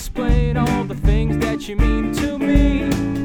Explain all the things that you mean to me.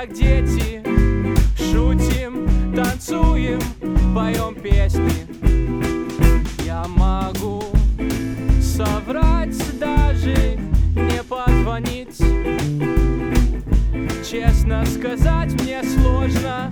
как дети, шутим, танцуем, поем песни. Я могу соврать, даже не позвонить. Честно сказать, мне сложно